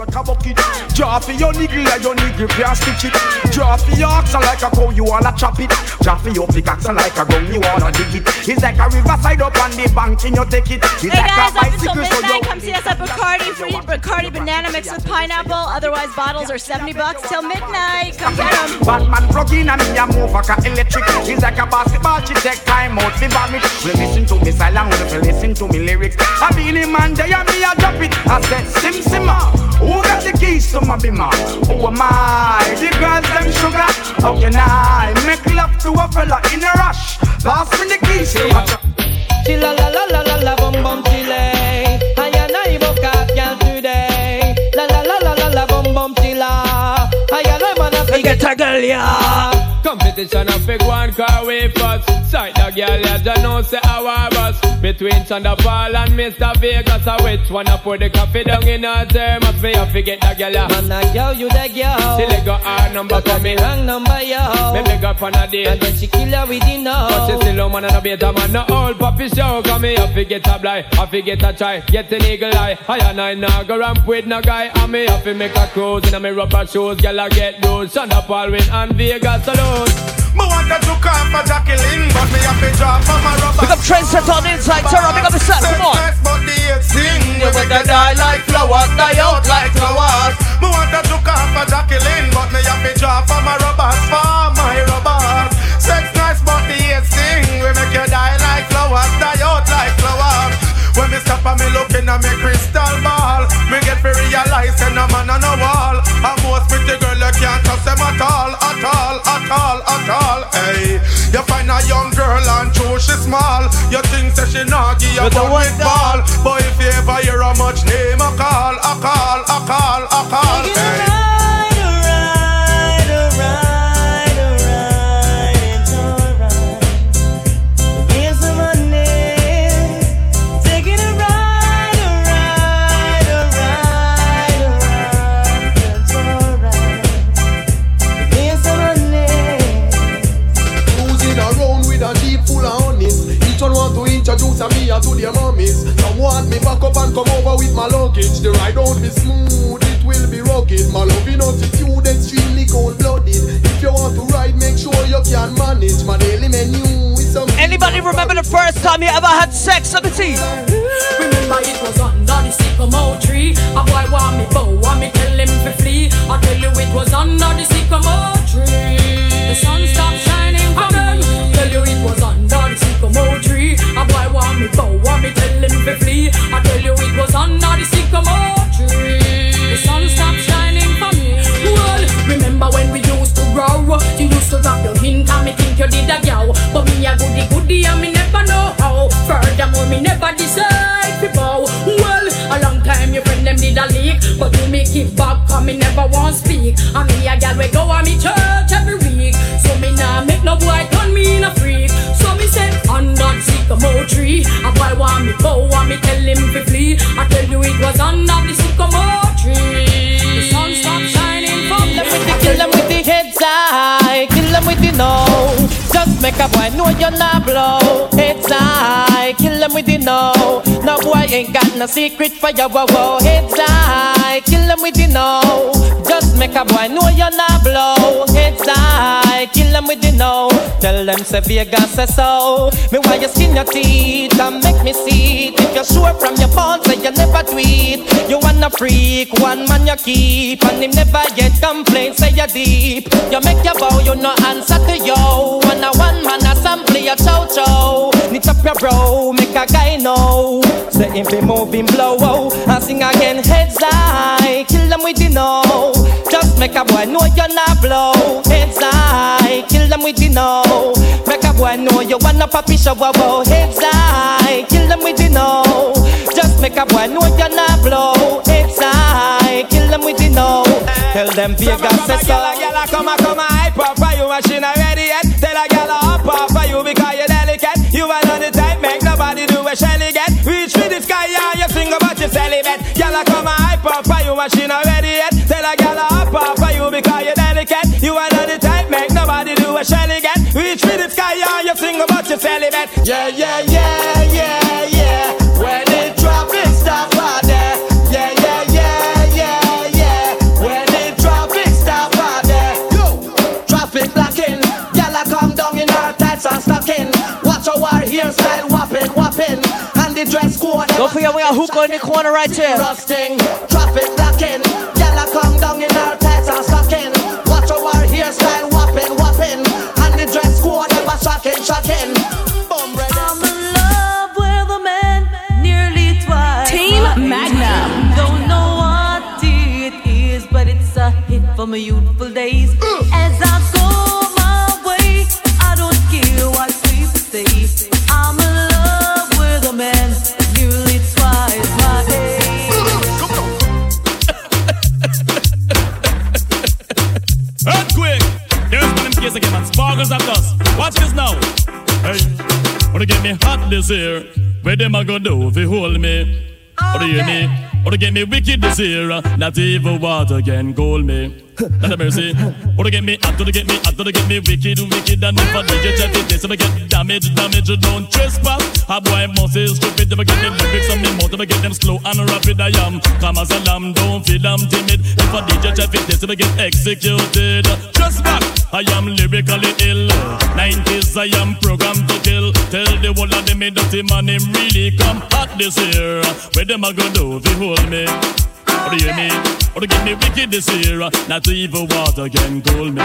like a bucket. Draw for your niggle like your niggle can't stitch it. Draw for your oxen like a cow, you wanna chop it. Draw for your pickaxe like a gun, you wanna dig it. It's like a riverside up on the bank, and you take it. It's Hey like guys, a up until bicycle, so midnight, you come see us at Bacardi Free Bacardi Banana Mix with pineapple. Otherwise, bottles are 70 bucks till midnight. Come get 'em. Batman plug in and me a move like a electric It's like a basketball, she take time out fi vomit Well listen to me silent, well listen to me lyrics I be the man there and me a drop it I said sim simmer, who got the keys to my bimmer? Who am I? The girls them sugar How can I make love to a fella in a rush? Pass me the keys to my Chilla la la la la la bum bum chile. I and I woke up girl today. La la la la la la bum bum chilla. I and I wanna forget a girl yeah. Competition a big one car we first Sight the girl ya just know say our bus Between Thunderfall and Mr. Vegas A which one a put the coffee down in her thermos Me a forget the girl ya Man a girl you the girl. She let go her number for me Wrong number yo. Me beg up on a date And then she kill her with the But she still a man and a beta man. No old puppy show Cause me a forget a blind I forget a try. Get an eagle eye. I and I nah go ramp with no guy. And me have to make a cruise In a me rubber shoes. Girl I get those Thunderfall win and Vegas alone Me want to look off for Jacqueline, but me have to drop from my rubber. Pick up Trendset on the inside, Sarah, pick up the set, come on. Sex, but the hate sing. You make the die like flowers, die out like flowers. Me want to look off for Jacqueline, but me have to drop my rubbers, for my rubbers. Sex nice, but the. We make you die like flowers, die out stop and me looking at me crystal ball, me get to realize that no man on no wall. And most pretty girl you can't touch them at all, at all, at all, at all. Hey, you find a young girl and true she small. You think that she not give you But the one one with ball, but if you ever hear how much name I call, I call, I call, I call. Hey. A leak. But you me keep back cause me never want speak. And me a gal we go on me church every week. So me nah make no boy turn me in a freak. So me say under sycamore tree. A boy want me bow and me tell him to flee. I tell you it was under the sycamore tree. The sun stopped shining from Kill 'em with the, kill 'em with the heads high, kill 'em with the no. Make a boy know you're not blow. Heads high, kill 'em with the no. No boy ain't got no secret for your wow. Heads high, kill 'em with the no. Just make a boy know you're not blow. It's high, kill 'em with the no. Tell them say Vegas say so. Me why you skin your teeth and make me see it. If you're sure from your phone, say you never tweet. You wanna freak, one man you keep, and him never yet complain. Say you deep. You make your bow, you no answer to yo. One a one man assembly a chow chow. Knit up your bro, make a guy know. Say him be moving blow, oh. and sing again heads high. Kill them with the no. Make a boy know you're not blow. Heads high, kill them with the no. Make a boy know you wanna puppy show, wow. Heads high, kill them with the no. Just make a boy know you're not blow. Heads high, kill them with the no. Tell them Vegas say so. Gyal, come a come a hype up for you, machine a ready yet. Tell a gyal a hop up for you because you're delicate. You are on the type, make nobody do a shelly get. Reach for the sky and you sing about your celibate. Gyal, come a hype up for you, machine a ready yet. Tell a gyal a pop for you because you're delicate. You are not the type, make nobody do a shell again. Reach for the sky, and you but you're celibate. Yeah, yeah, yeah, yeah, yeah. When it drop, it stop out there. Yeah, yeah, yeah, yeah, yeah. When it drop, it stop out there. Traffic blocking. Y'all come down in our tights and stocking. Watch our hairstyle whopping, whopping. And the dress code. Don't forget we got hookah in the corner right here. Rusting, traffic blocking. Y'all come down in our hairstyle whopping, whopping. And the dress code ever shocking, shocking. I'm in love with a man nearly twice. Team Magnum. Don't know what it is, but it's a hit from my youthful days. As to get me wicked this year? Not even water can cool me. Not a mercy. Or to get me or to get me or to get me wicked, wicked, and if I DJ check it, this if I get damage, damage, don't trespass. A boy must is stupid, if I get them lyrics on me mouth, if I get them slow and rapid, I am. Come as a lamb, don't feel I'm timid. If I DJ it, this if I get executed. Just back, I am lyrically ill. 90s, I am programmed to kill. Tell the whole of them, me dirty man, him really come hot this year. Where them a go do if you hold me? Or do you hear me? Or to get me wicked this? Not even water can cool me.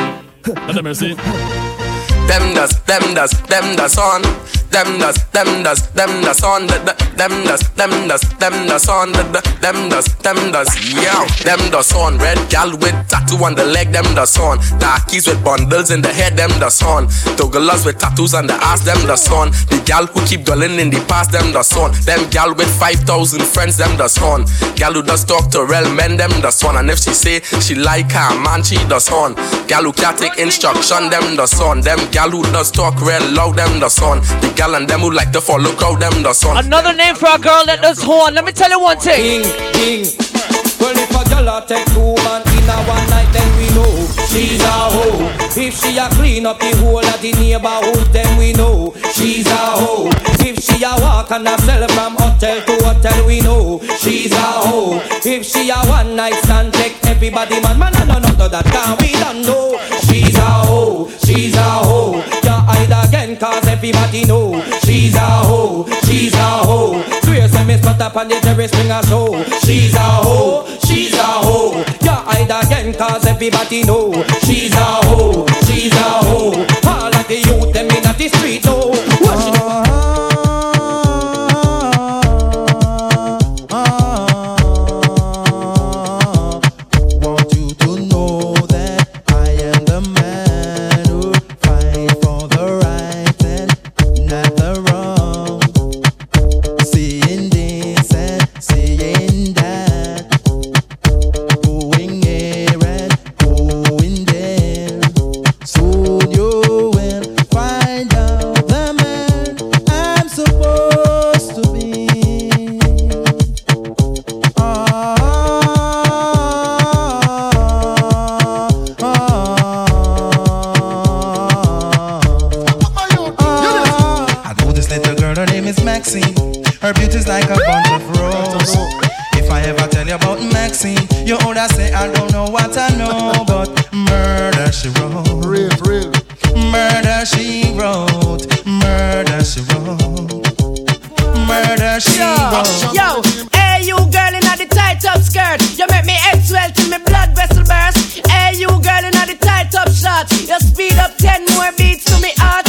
Not a mercy. Them does, them does, them does on. Them does, them does, them does on. The, the, them does, them does, them does on. The, the, them does, them does, yeah. Them does on. Red gal with tattoo on the leg, them does on. Darkies with bundles in the head, them does on. Togelas with tattoos on the ass, them does on. The gal who keep dwelling in the past, them does on. Them gal with 5,000 friends, them does on. Gal who does talk to real men, them does on. And if she say she like her man, she does on. Gal who can't take instruction, them does on. Them gal who does talk real loud, them does on. The gal and them who like to follow crowd, them does on. Another name for a girl that does horn. Let me tell you one thing. King, king. Well, if a girl a take two man in a one night, then we know she's a hoe. If she a clean up the whole of the neighborhood, then we know she's a hoe. If she a walk and a sell from hotel to hotel, we know she's a hoe. If she a one night stand, take everybody man, man, and none of that can we everybody know she's a hoe, she's a hoe. Swear some miss spot up on the bring a show. She's a hoe, she's a hoe. You hide again, cause everybody know she's a hoe, she's a hoe. All of the youth them in the street, name is Maxine. Her beauty's like a bunch of roses. If I ever tell you about Maxine, you older say I don't know what I know, but murder she wrote. Real, real. Murder she wrote. Murder she wrote. Murder she wrote. Yo, hey you girl in the tight up skirt, you make me head swell till me blood vessel burst. Hey you girl in the tight up shorts, you speed up ten more beats to me heart.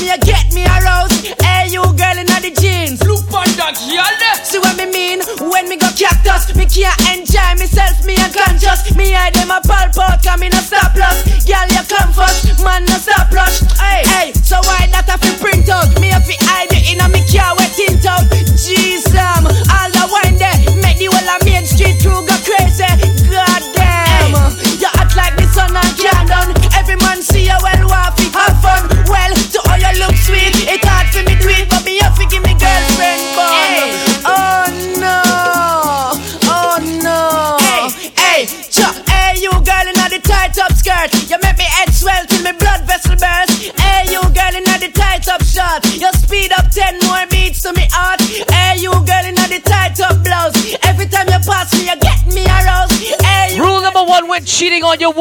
Me you get me aroused. Hey you girl in the jeans, look on that girl. See what me mean when me go cactus, me can't enjoy myself, me unconscious. Me hide them a pulp out, come in a stop loss. Girl you come first, man no stop rush. Hey, hey, so why that I fi print out? Me a fi hide it in a me car wet tint out. Jeez,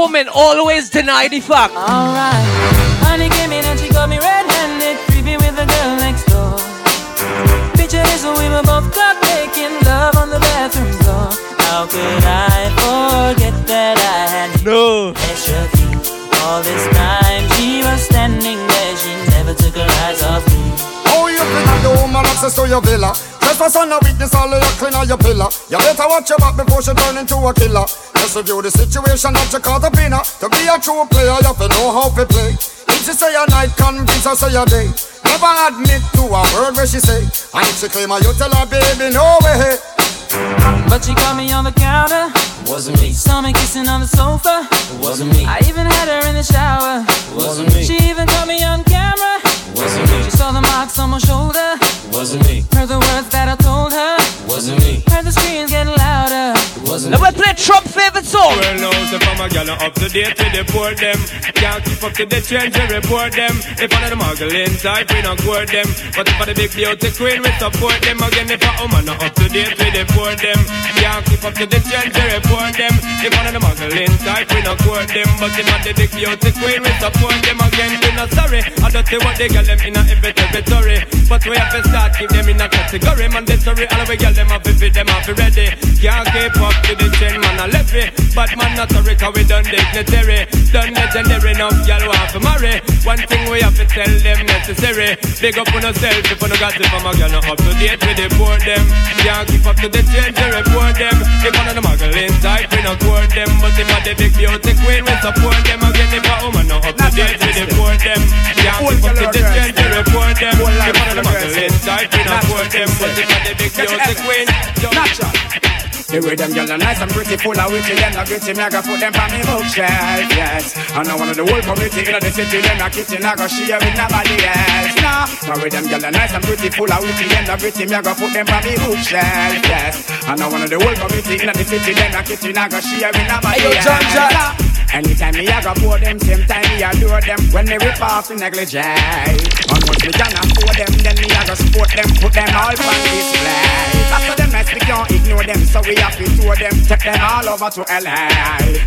woman always deny the fact. Alright. Honey came in and she got me red-handed, creepy with the girl next door. Picture is we were both caught making love on the bathroom floor. How could I forget that I had no extra? All this time she was standing there, she never took her eyes off me. Oh, you woman access to your villa? Just for son of witness, all of your clean on your pillar. You better watch your back before she turn into a killer. Just review the situation that you caught up in her. To be a true player, you have to know how to play. If she say a night, convince her say a day. Never admit to a word where she say. And if she claim her, you tell her, baby, no way. But she caught me on the counter. Wasn't me. Saw me kissing on the sofa. Wasn't me. I even had her in the shower. Wasn't me. She even caught me on camera. Wasn't me. She saw the marks on my shoulder. Wasn't me. Heard the words that I told her. Wasn't me. Heard the screams getting louder. Now we play Trump favorite song. Well, now, so from a gal up to date with the poor them. Can't keep up to the trends, we report them. If one of the muggling type, we not court them. But if for the big beauty queen, we support them. Again, if a woman not up to date with the poor them. Can't keep up to the trends, we report them. If one of the muggling type, we not court them. But if for the big beauty queen, we support them. Again, we not sorry. I don't see what they got them in a every territory. But we have to start keep them in a category. Mandatory, all of we got them have to fit them have to ready. Can't keep up to the trend, man, I left it. But man, not sorry, cause we done dignitary. Done legendary, now y'all want to marry. One thing we have to tell them necessary. Big up on yourself if you no got it from a girl, not up to date with the poor them. Can't keep up to the trend, we report them. If one of the muggling type, we not court them. But if a the big beauty queen, we support them. Again, if a woman not up to date with the poor them. Can't keep up to the trend, we report them. If one of the muggling type, we not court them. But if a the big beauty queen. The way them gyal are nice and pretty, full of witty and a gritty, me I go put them on me bookshelf, yes. And one of the whole community in the city, them a kitchen, I go share with nobody else. Nah, the way them gyal are nice and pretty, full of witty and a gritty, me I go put them on me bookshelf, yes. And one of the whole community in the city, them a kitchen, I go share with nobody Hey, yo, else. John, John. Anytime me I go for them, same time me adore them. When me rip off the negligee, and once me can afford them, then me I go support them, put them all on display. After them nice, we can't ignore them, so we have to tour them, take them all over to LA.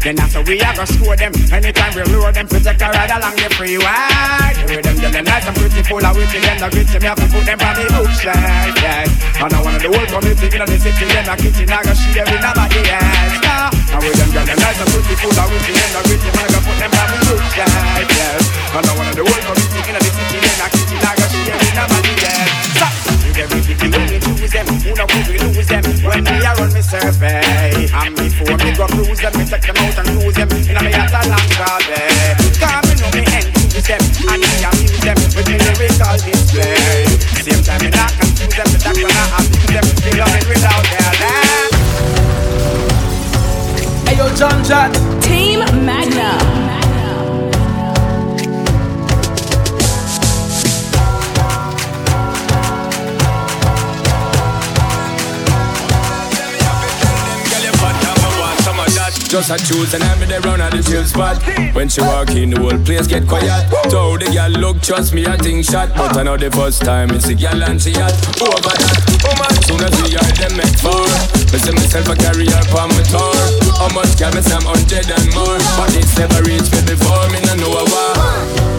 Then after we I go score them, anytime we lure them, protect a ride along the freeway. With them, them and pretty, full of witty, them the gritty, me have to put them on the bookshelf, yes. And I one of the whole community in the city, them a kitchen, I go share with nobody else. Nah. And with them, them and pretty, full of witty, them the man, I go put them on the bookshelf, yes. Of the whole Just a choose and I'm there round at the chill spot. When she walk in, the whole place get quiet. So the girl look, trust me, I think shot. But I know the first time it's a girl and she hot. Over that, woman, soon as we are them make four. See myself a carry her on my tour. How much girl me some hundred and more. But it's never reached me before, me no know war.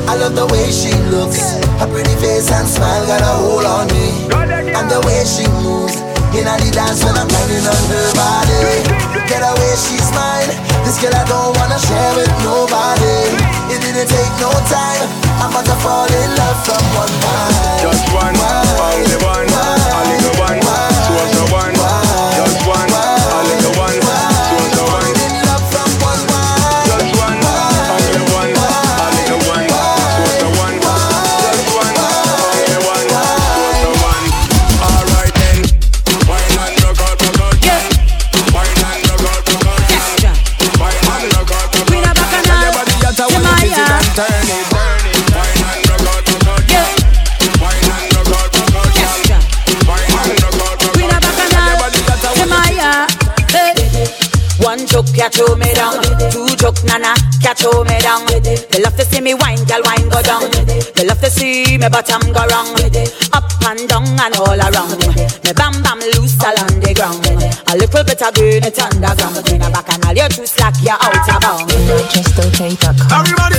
I love the way she looks, her pretty face and smile got a hold on me, and the way she moves. In the dance when I'm grinding on her body. Get away, she's mine. This girl I don't wanna share with nobody. It didn't take no time. I'm about to fall in love from one night Just one, only one, me bottom go wrong, up and down and all around. Me bam bam loose all on the ground. A little bit of green it underground. Bring her back and all you too slack, you out of bounds. Everybody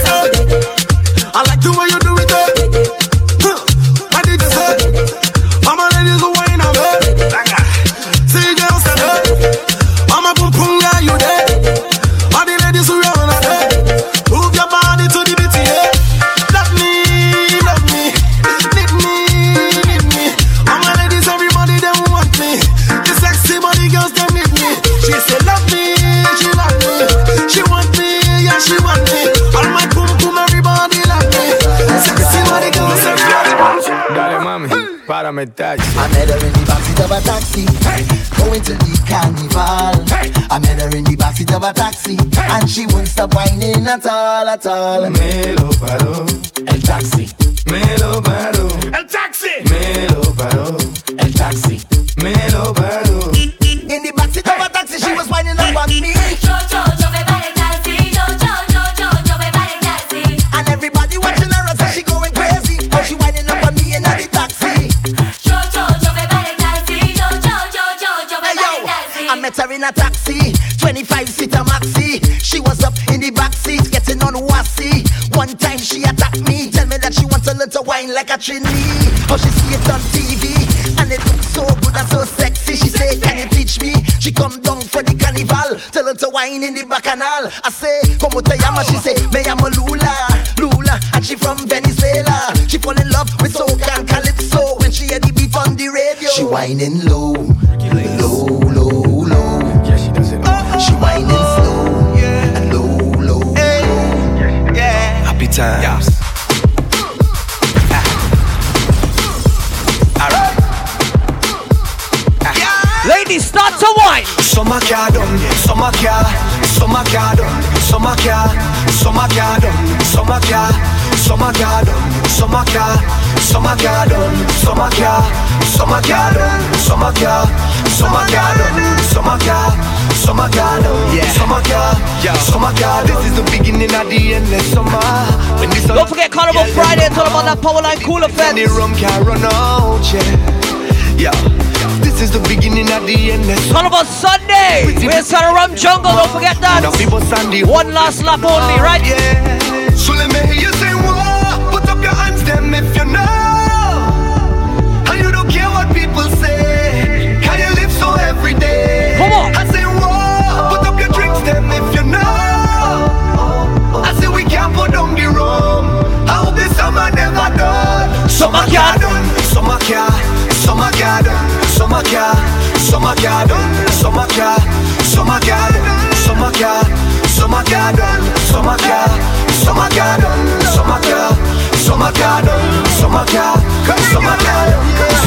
me taxi. I met her in the backseat of a taxi, hey. going to the carnival. Hey. I met her in the backseat of a taxi, hey. and she won't stop whining at all, at all. Me lo paró el taxi, me lo paró el taxi, me lo paró el taxi. watching me. She see it on TV, and it looks so good and so sexy. She say, Can you teach me? She come down for the carnival, tell her to wine in the bacchanal. I say, Como te llamas? She say, macaroni, so macaroni, so macaroni, so macaroni, so macaroni, yeah. so macaroni, so macaroni. This is the beginning of the endless summer. Don't forget Carnival Friday. It's all about that Powerline Cooler Fest. Rum Caronoche, yeah. This is the beginning of the endless. Carnival Sunday. We're Santa Rum Jungle. Don't forget that. One last lap only, oh, right? Yeah. So let me hear you say, Put up your hands, them if you're not. Come on. I say, whoa, put up your drinks, then, if you know. I say, we can't put down the room. I hope this summer never done. Summer can't. done, summer can't, summer can't summer can't, summer can't done, summer can't, summer can't done, summer can't, summer can't done, summer can't, summer can't done, summer can't, summer can't done, summer can't, summer can't.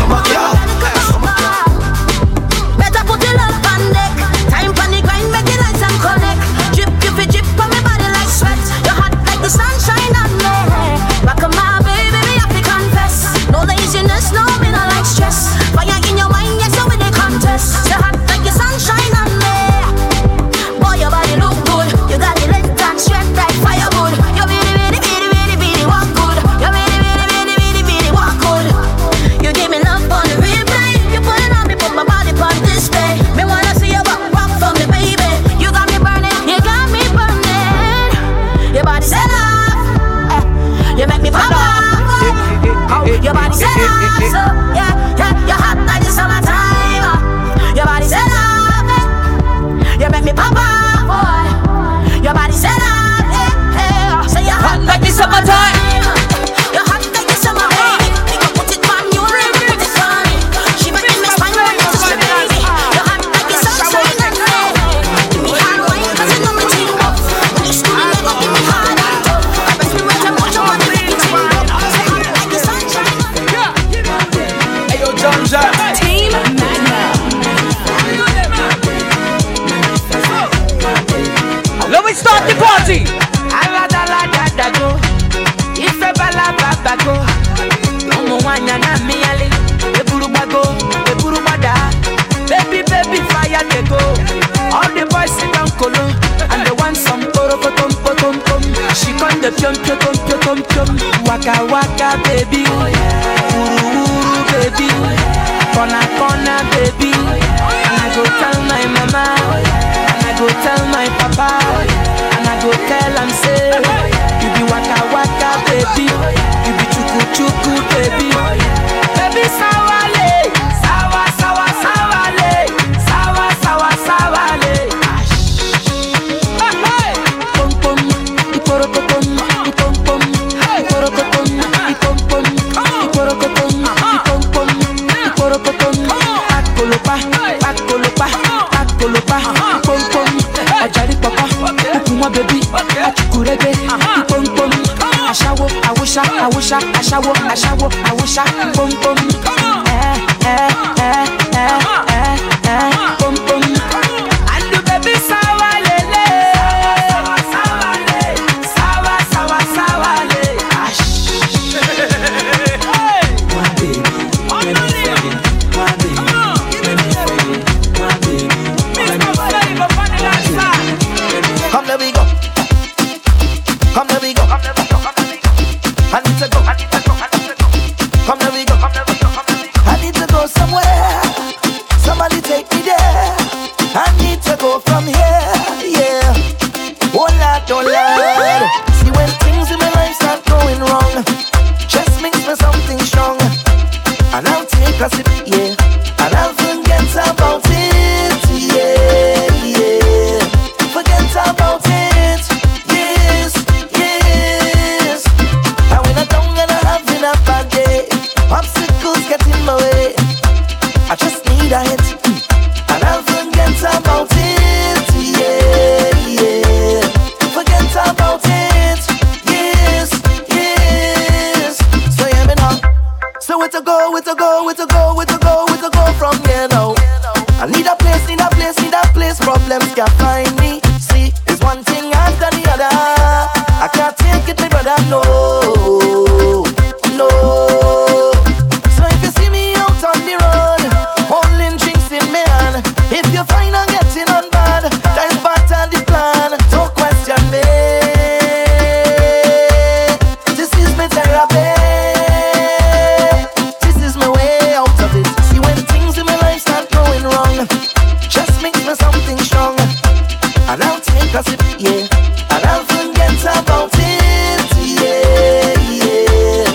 I'll take a sip, yeah, and I'll forget about it, yeah, yeah.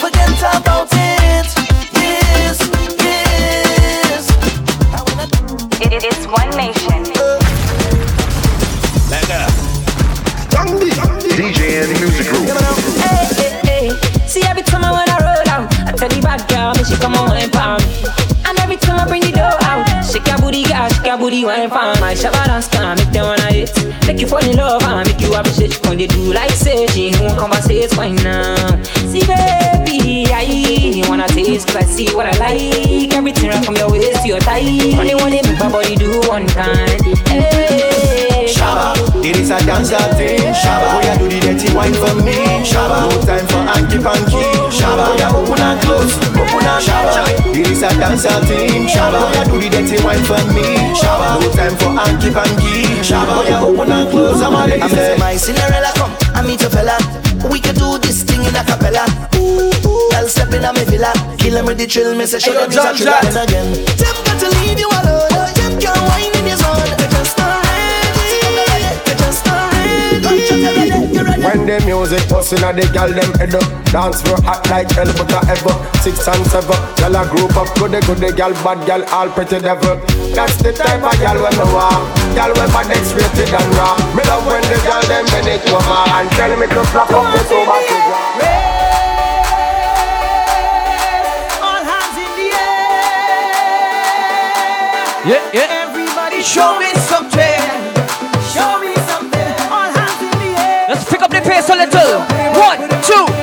Forget about it, yes, yes. It is one nation. DJ and Music Group. Hey, hey, hey. See every time I wanna roll out, I tell the bad girl, she come on and pound me. And every time I bring the dough out, shake your booty, girl, shake your booty, wine for my shabba dance can make you fall in love and make you appreciate. When they do like say she won't conversate fine now. See baby, I wanna taste 'cause I see what I like. Everything right from your waist to your thigh. Only one make my body do one kind. Hey, it is a dancer thing. Shabba, boy, you do the dirty wine for me. Shabba, no time for hanky panky. Shabba, boy, you open and close, open and Shabba, it is a dancer thing. Shabba, boy, you do the dirty wine for me. Shabba, no time for hanky panky. Shabba, boy, you open and close. I'm ready I'm my Cinderella come, I meet a fella. We can do this thing in a cappella. Ooh, ooh. Girl step in a me villa, kill 'em with the chill, me say show them it's a then again. Temper to leave you alone, you can't whine When the music bustin' and the gal them head up. Dance floor hot like hell but a ever. Six and seven, gal a group up. Goody goody gal, bad gal, all pretty devil. That's the type of gal when me want. Gal when bad X-rated and raw. Me love when the gal them bend it over And tell me to flap up the sober to All hands in the air. Yeah, yeah. Everybody show me pace a little. One, two,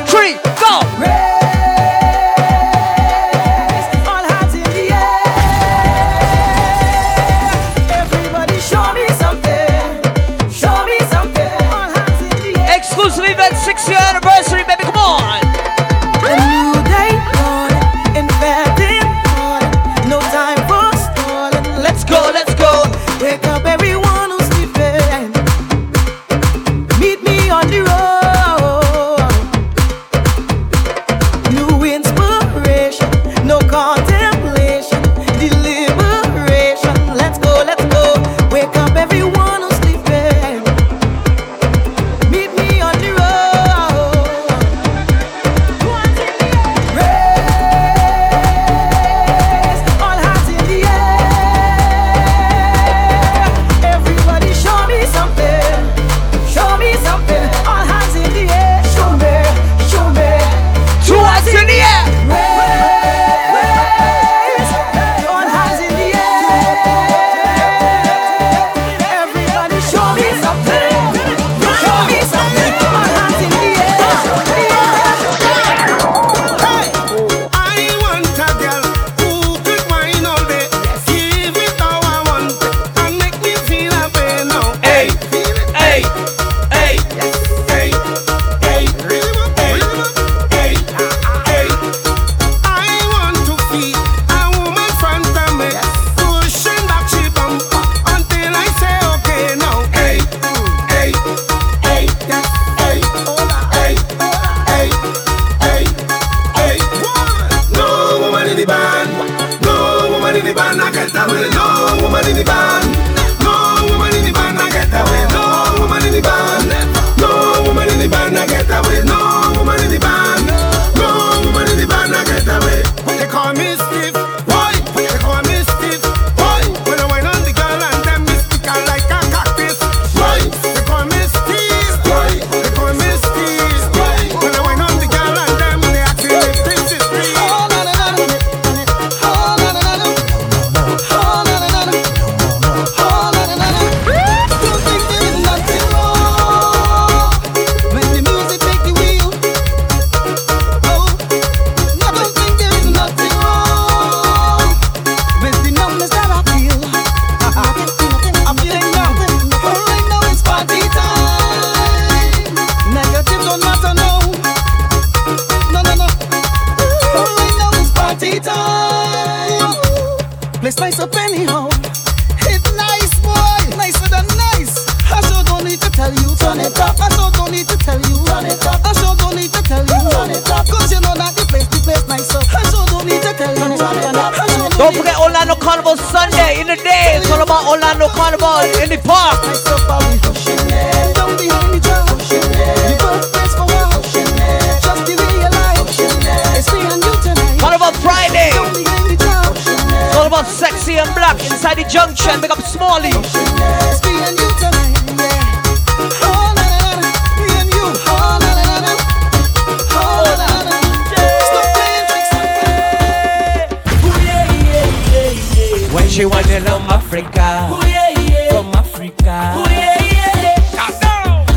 she winding on Africa. From Africa.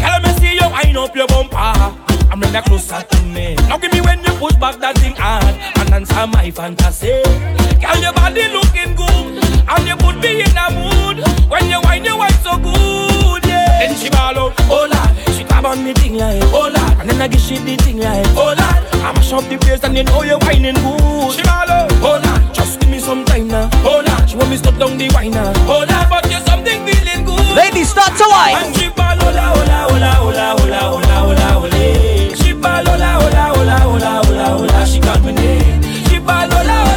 Girl, me see you wind up your bumper. I'm that closer to me. Now give me when you push back that thing hard and answer my fantasy. Girl, your body looking good and you put me in a mood when you wind you wind so good. Yeah. Then she ball out, oh lord. She grab on me thing like, oh lord. And then I give she the thing like, oh lord. I mash up the place and you know you whining good. She ball out, oh lord. Just give me some time now, oh lord. She want me stop down the wine now, oh lord. But you something feeling good. Ladies, start to wine. And she ball, hola, hola, hola, hola, hola, hola, hola, hola. She ball, hola, hola, hola, hola, hola, hola. She called me name. She ball, hola, hola, hola,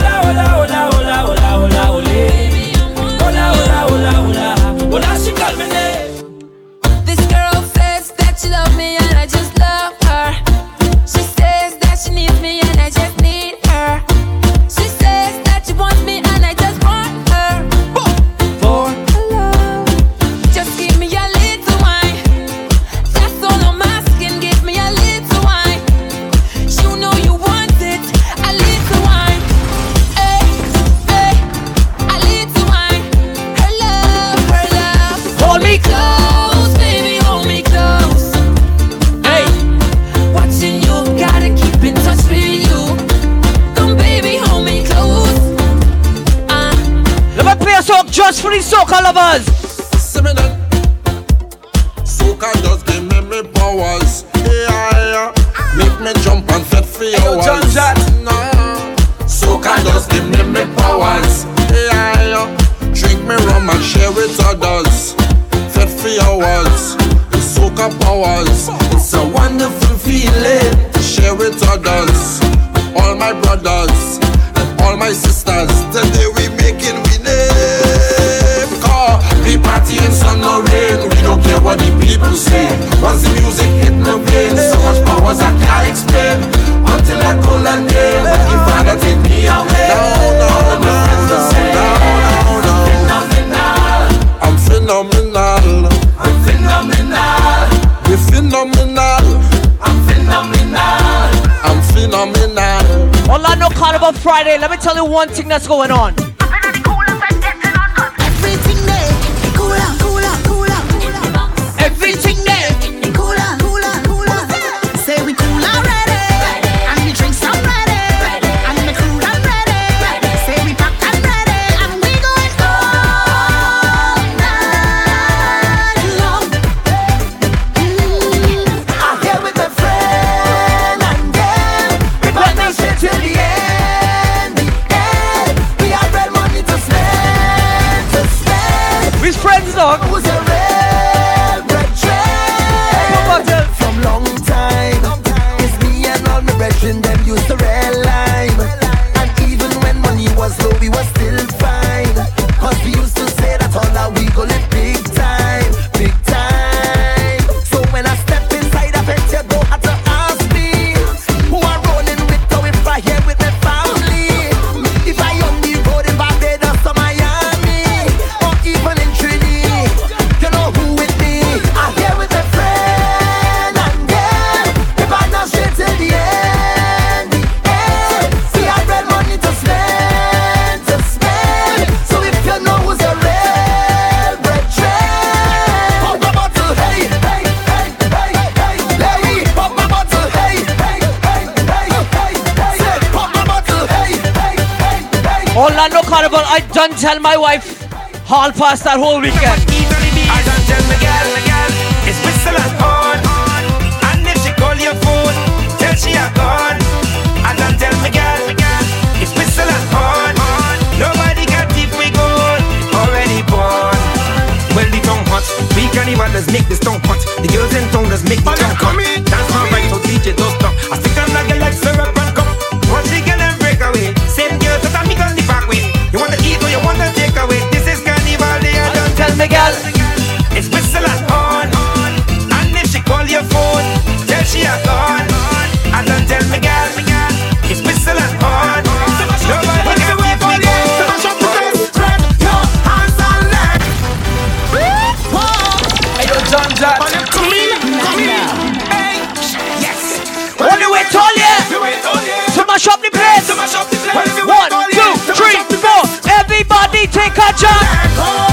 Friday. Let me tell you one thing that's going on. Carnival. I done tell my wife hall pass that whole weekend. I don't tell me girl, me girl, it's whistle and on. And if she call your phone, tell she a gone. I don't tell me girl, me girl, it's whistle and on. Nobody can keep we going, already born. Well, the tongue hot, we cannibals make this tongue hot. The girls in town just make the tongue hot. Dance my right, so DJ don't stop. I stick on like a like syrup and Make a.